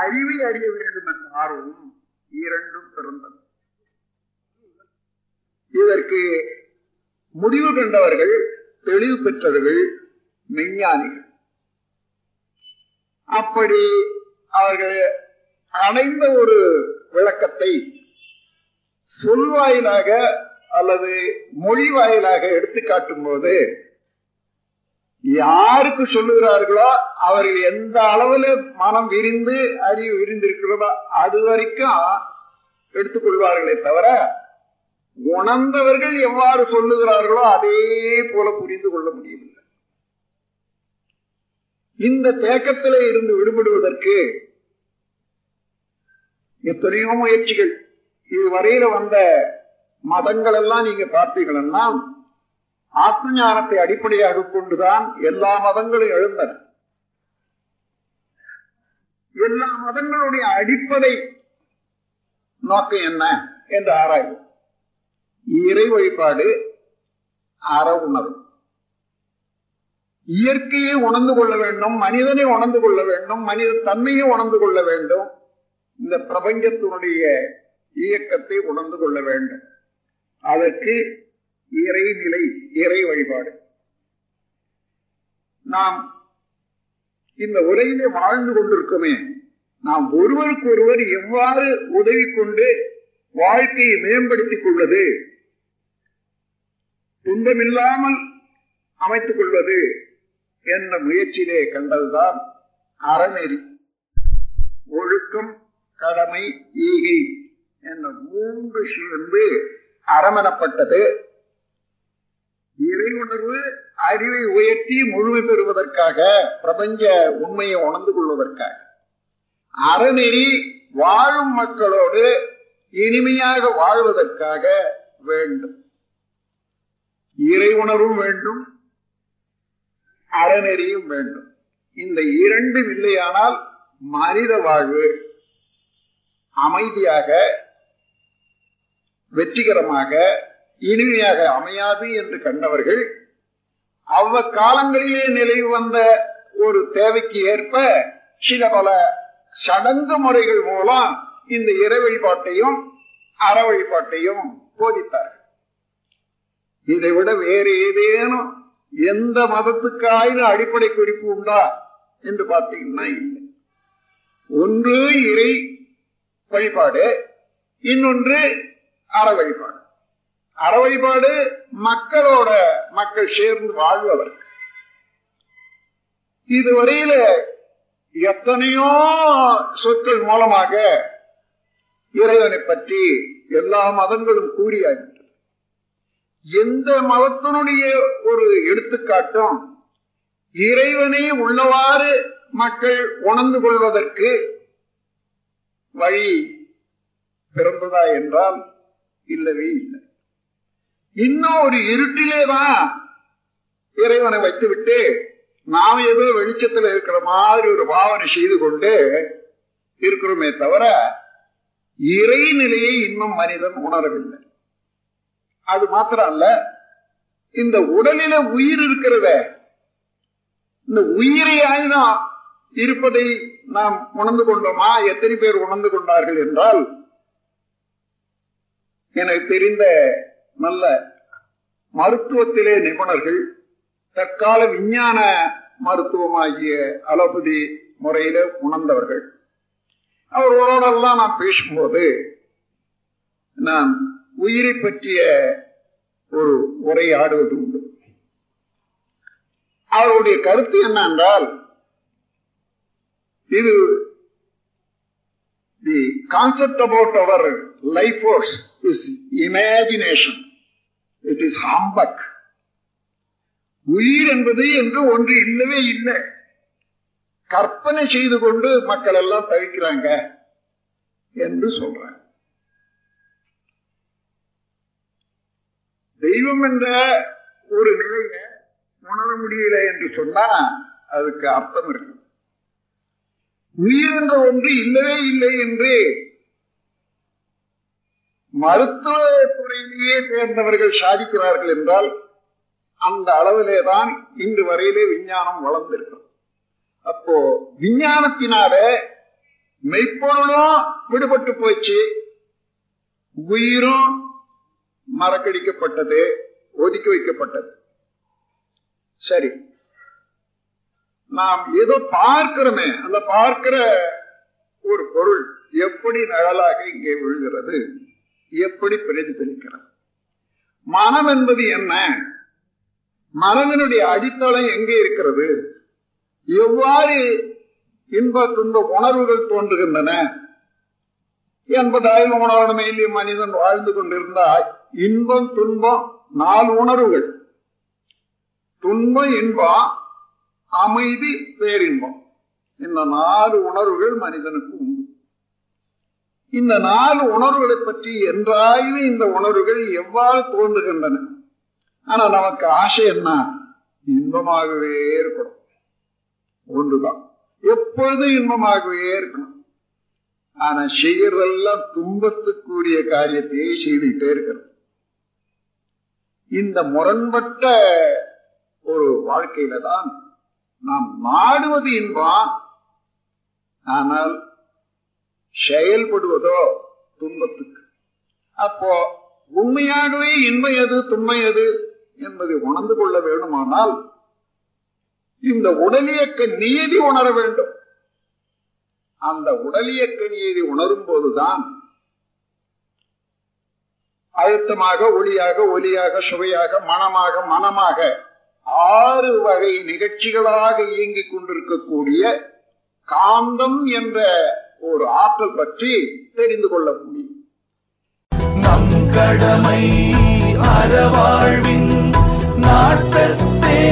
அறிவை அறிய வேண்டும் என்ற ஆர்வம் இரண்டும் பிறந்தது இதற்கு முடிவு கண்டவர்கள் தெளிவு பெற்றவர்கள் மெஞ்ஞானிகள். அப்படி அவர்கள் அடைந்த ஒரு விளக்கத்தை சொல் வாயிலாக அல்லது மொழி வாயிலாக எடுத்து காட்டும் போது யாருக்கு சொல்லுகிறார்களோ அவர்கள் எந்த அளவுல மனம் விரிந்து அறிவு விரிந்திருக்கிறதோ அது வரைக்கும் எடுத்துக்கொள்வார்களே தவிர உணர்ந்தவர்கள் எவ்வாறு சொல்லுகிறார்களோ அதே போல புரிந்து கொள்ள முடியவில்லை. இந்த தேக்கத்திலே இருந்து விடுபடுவதற்கு எத்தனையோ முயற்சிகள். இதுவரையில வந்த மதங்கள் எல்லாம் நீங்க பார்த்தீங்கன்னா ஆத்ம ஞானத்தை அடிப்படையாக கொண்டுதான் எல்லா மதங்களும் எழுந்தன. எல்லா மதங்களுடைய அடிப்படை நோக்கம் என்ன என்று ஆராய்வு இறை வழிபாடு அற உணர்வு இயற்கையை உணர்ந்து கொள்ள வேண்டும் மனிதனை உணர்ந்து கொள்ள வேண்டும் மனித தன்மையை உணர்ந்து கொள்ள வேண்டும். இந்த பிரபஞ்சத்தினுடைய இயக்கத்தை உணர்ந்து கொள்ள வேண்டும். அதற்கு இறைநிலை இறை வழிபாடு. நாம் இந்த உலகிலே வாழ்ந்து கொண்டிருக்கோமே நாம் ஒருவருக்கு ஒருவர் எவ்வாறு உதவி கொண்டு வாழ்க்கையை மேம்படுத்திக் கொள்வது துன்பமில்லாமல் அமைத்துக் கொள்வது என்ற முயற்சியிலே கண்டதுதான் அறநெறி. ஒழுக்கம் கடமை ஈகை என்ற மூன்று சேர்ந்து அறமெனப்பட்டது. இறை உணர்வு அறிவை உயர்த்தி முழுமை பெறுவதற்காக பிரபஞ்ச உண்மையை உணர்ந்து கொள்வதற்காக. அறநெறி வாழும் மக்களோடு இனிமையாக வாழ்வதற்காக வேண்டும். இறை உணர்வும் வேண்டும் அறநெறியும் வேண்டும். இந்த இரண்டும் இல்லையானால் மனித வாழ்வு அமைதியாக வெற்றிகரமாக இனிமையாக அமையாது என்று கண்டவர்கள் அவ்வக்காலங்களிலே நிலவி வந்த ஒரு தேவைக்கு ஏற்ப சில பல சடங்கு முறைகள் மூலம் இந்த இறை வழிபாட்டையும் அற வழிபாட்டையும் போதித்தார்கள். இதை விட வேறு ஏதேனும் எந்த மதத்துக்காயினும் அடிப்படை குறிப்பு உண்டா என்று பார்த்தீங்கன்னா இல்லை. ஒன்று இறை வழிபாடு இன்னொன்று அற வழிபாடு. அறவழிபாடு மக்களோட மக்கள் சேர்ந்து வாழ்பவர் இதுவரையில எத்தனையோ சொற்கள் மூலமாக இறைவனை பற்றி எல்லா மதங்களும் கூறியாகின்றது எந்த மதத்தினுடைய ஒரு எடுத்துக்காட்டும் இறைவனை உள்ளவாறு மக்கள் உணர்ந்து கொள்வதற்கு வழி பிறந்ததா என்றால் இல்லவே இல்லை. இன்னும் ஒரு இருட்டிலேதான் இறைவனை வைத்துவிட்டு நாம் ஏதோ வெளிச்சத்தில் இருக்கிற மாதிரி ஒரு பாவனை செய்து கொண்டு இருக்கிறோமே தவிர இறைநிலையை இன்னும் மனிதன் உணரவில்லை. அது மாத்திரம் அல்ல இந்த உடலில உயிர் இருக்கிறத இந்த உயிரை ஆயுதம் இருப்பதை நாம் உணர்ந்து கொண்டோமா? எத்தனை பேர் உணர்ந்து கொண்டார்கள் என்றால் எனக்கு தெரிந்த நல்ல மருத்துவத்திலே நிபுணர்கள் தற்கால விஞ்ஞான மருத்துவமாகிய அலோபதி முறையில உணர்ந்தவர்கள். அவர்களோடெல்லாம் நான் பேசும்போது நான் உயிரை பற்றிய ஒரு உரையாடுவது உண்டு. அவருடைய கருத்து என்ன என்றால் இது the concept about our life force is imagination it is humbug உயிர் என்பது என்று ஒன்று இல்லவே இல்லை. கற்பனை செய்து கொண்டு மக்கள் எல்லாம் தவிக்கிறாங்க என்று சொல்றாங்க தெய்வம் என்ற ஒரு நிலையில உணர முடியல என்று சொன்னா அதுக்கு அர்த்தம் இருக்கு. உயிர் என்ற ஒன்று இல்லவே இல்லை என்று மருத்துவ துறையிலேயே தேர்ந்தவர்கள் சாதிக்கிறார்கள் என்றால் அந்த அளவிலே தான் இன்று வரையிலே விஞ்ஞானம் வளர்ந்திருக்கிறது. அப்போ விஞ்ஞானத்தினால மெய்ப்பொருளும் விடுபட்டு போச்சு. உயிரும் மறக்கடிக்கப்பட்டது ஒதுக்கி வைக்கப்பட்டது. சரி. நாம் ஏதோ பார்க்கிறோமே அந்த பார்க்கிற ஒரு பொருள் எப்படி நிழலாக இங்கே விழுகிறது? எப்படி பிரதிபலிக்கிறது? மனம் என்பது என்ன? மனதினுடைய அடித்தளம் எங்கே இருக்கிறது? எவ்வாறு இன்ப துன்ப உணர்வுகள் தோன்றுகின்றன? என்பதாய் உணர்வுமையில் மனிதன் வாழ்ந்து கொண்டிருந்தால். இன்பம் துன்பம் நாலு உணர்வுகள். துன்பம் இன்பம் அமைதி பேரின்பம். இந்த நாலு உணர்வுகள் மனிதனுக்கு இந்த நாலு உணர்வுகளை பற்றி என்றாவது இந்த உணர்வுகள் எவ்வாறு தோன்றுகின்றன? ஆனா நமக்கு ஆசை என்ன? இன்பமாகவே இருக்கணும். ஒன்றுதான். எப்பொழுதும் இன்பமாகவே இருக்கணும். ஆனா செய்யறதெல்லாம் துன்பத்துக்குரிய காரியத்தையே செய்துகிட்டே இருக்கிறோம் இந்த முரண்பட்ட ஒரு வாழ்க்கையில தான் நாம் நாடுவது இன்பம். ஆனால் செயல்படுவதோ துன்பத்துக்கு. அப்போ உண்மையாகவே இன்மை எது துண்மை எது என்பதை உணர்ந்து கொள்ள வேண்டுமானால் இந்த உடலியக்க நியதி உணர வேண்டும். அந்த உடலியக்க நியதி உணரும் போதுதான் அழுத்தமாக ஒளியாக ஒலியாக சுவையாக மனமாக மனமாக ஆறு வகை நிகழ்ச்சிகளாக இயங்கிக் கொண்டிருக்கக்கூடிய காந்தம் என்ற ஒரு ஆற்றல் பற்றி தெரிந்து கொள்ள முடியும். நம் கடமை அறவாழ்வின் நாட்டத்தே.